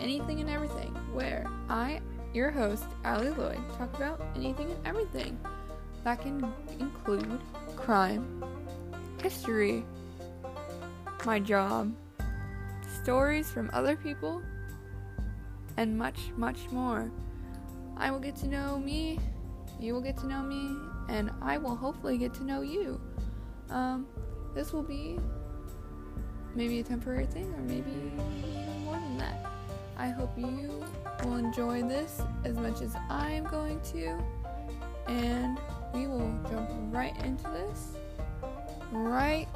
anything and everything, where I, your host, Allie Lloyd, talk about anything and everything. That can include crime, history, my job, stories from other people, and much, much more. I will get to know me, you will get to know me, and I will hopefully get to know you. Um, this will be maybe a temporary thing, or maybe I hope you will enjoy this as much as I am going to, and we will jump right into this right.